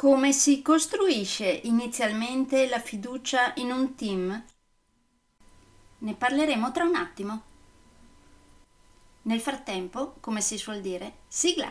Come si costruisce inizialmente la fiducia in un team? Ne parleremo tra un attimo. Nel frattempo, come si suol dire, sigla!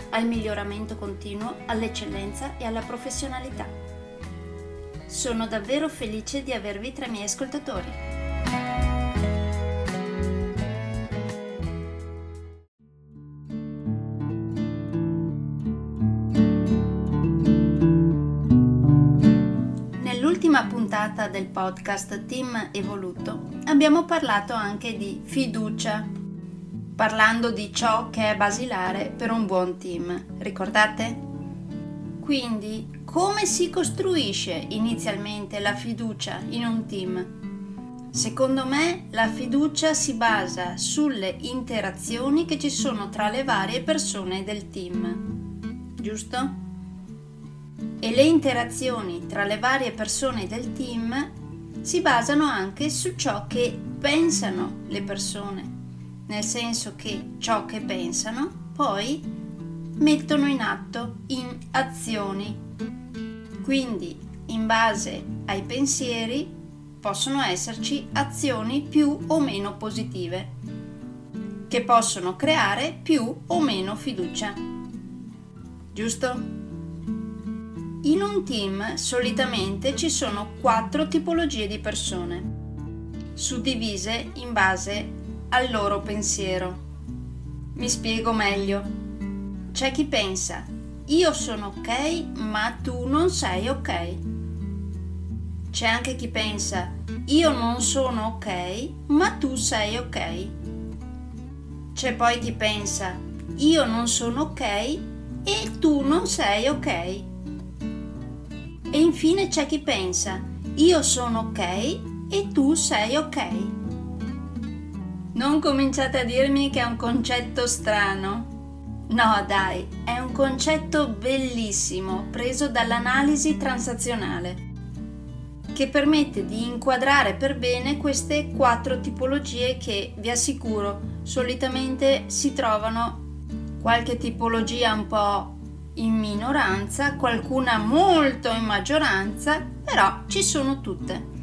al miglioramento continuo, all'eccellenza e alla professionalità. Sono davvero felice di avervi tra i miei ascoltatori. puntata del podcast Team Evoluto abbiamo parlato anche di fiducia, parlando di ciò che è basilare per un buon team. Ricordate? Quindi, come si costruisce inizialmente la fiducia in un team? Secondo me la fiducia si basa sulle interazioni che ci sono tra le varie persone del team. Giusto? e le interazioni tra le varie persone del team si basano anche su ciò che pensano le persone, nel senso che ciò che pensano poi mettono in atto in azioni. Quindi, in base ai pensieri, possono esserci azioni più o meno positive, che possono creare più o meno fiducia. Giusto? In un team solitamente ci sono quattro tipologie di persone, suddivise in base al loro pensiero. Mi spiego meglio. C'è chi pensa, io sono ok, ma tu non sei ok. C'è anche chi pensa, io non sono ok, ma tu sei ok. C'è poi chi pensa, io non sono ok e tu non sei ok. E infine c'è chi pensa, io sono ok e tu sei ok. Non cominciate a dirmi che è un concetto strano. No, dai, è un concetto bellissimo preso dall'analisi transazionale che permette di inquadrare per bene queste quattro tipologie che vi assicuro solitamente si trovano qualche tipologia un po' in minoranza, qualcuna molto in maggioranza, però ci sono tutte.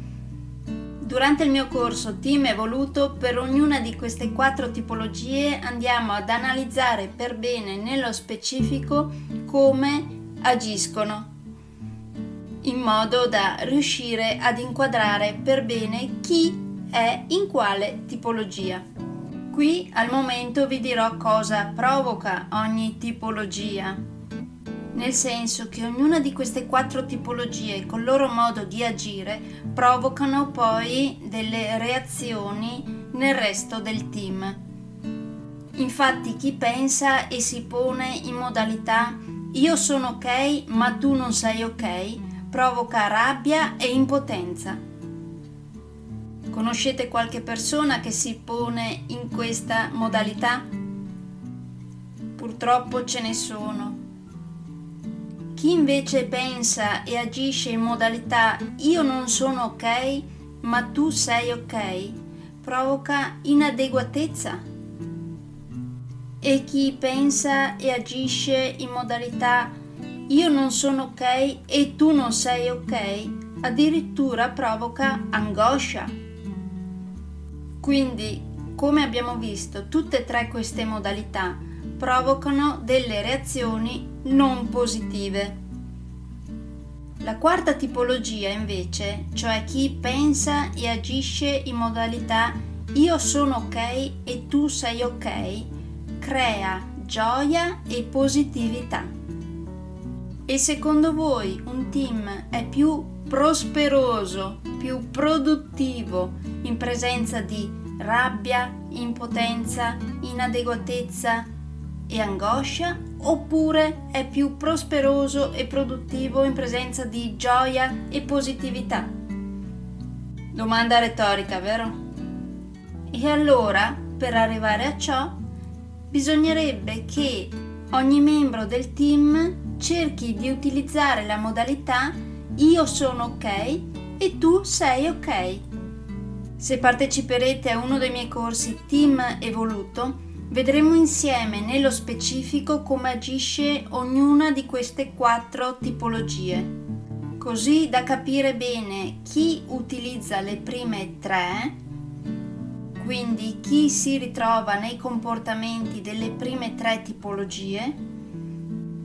Durante il mio corso Team Evoluto, per ognuna di queste quattro tipologie andiamo ad analizzare per bene nello specifico come agiscono, in modo da riuscire ad inquadrare per bene chi è in quale tipologia. Qui al momento vi dirò cosa provoca ogni tipologia nel senso che ognuna di queste quattro tipologie col loro modo di agire provocano poi delle reazioni nel resto del team. Infatti chi pensa e si pone in modalità io sono ok ma tu non sei ok provoca rabbia e impotenza. Conoscete qualche persona che si pone in questa modalità? Purtroppo ce ne sono chi invece pensa e agisce in modalità io non sono ok, ma tu sei ok, provoca inadeguatezza. E chi pensa e agisce in modalità io non sono ok e tu non sei ok addirittura provoca angoscia. Quindi, come abbiamo visto, tutte e tre queste modalità provocano delle reazioni non positive. La quarta tipologia invece, cioè chi pensa e agisce in modalità io sono ok e tu sei ok, crea gioia e positività. E secondo voi un team è più prosperoso, più produttivo in presenza di rabbia, impotenza, inadeguatezza e angoscia oppure è più prosperoso e produttivo in presenza di gioia e positività? Domanda retorica, vero? E allora, per arrivare a ciò, bisognerebbe che ogni membro del team cerchi di utilizzare la modalità io sono ok e tu sei ok. Se parteciperete a uno dei miei corsi Team Evoluto, vedremo insieme nello specifico come agisce ognuna di queste quattro tipologie, così da capire bene chi utilizza le prime tre, quindi chi si ritrova nei comportamenti delle prime tre tipologie,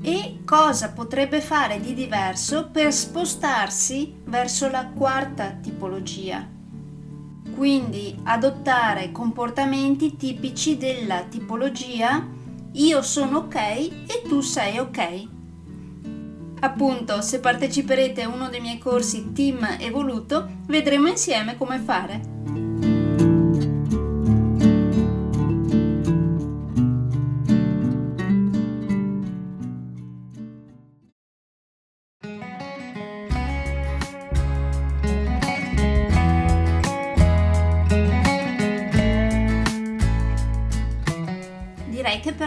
e cosa potrebbe fare di diverso per spostarsi verso la quarta tipologia. Quindi adottare comportamenti tipici della tipologia io sono ok e tu sei ok. Appunto, se parteciperete a uno dei miei corsi Team Evoluto, vedremo insieme come fare.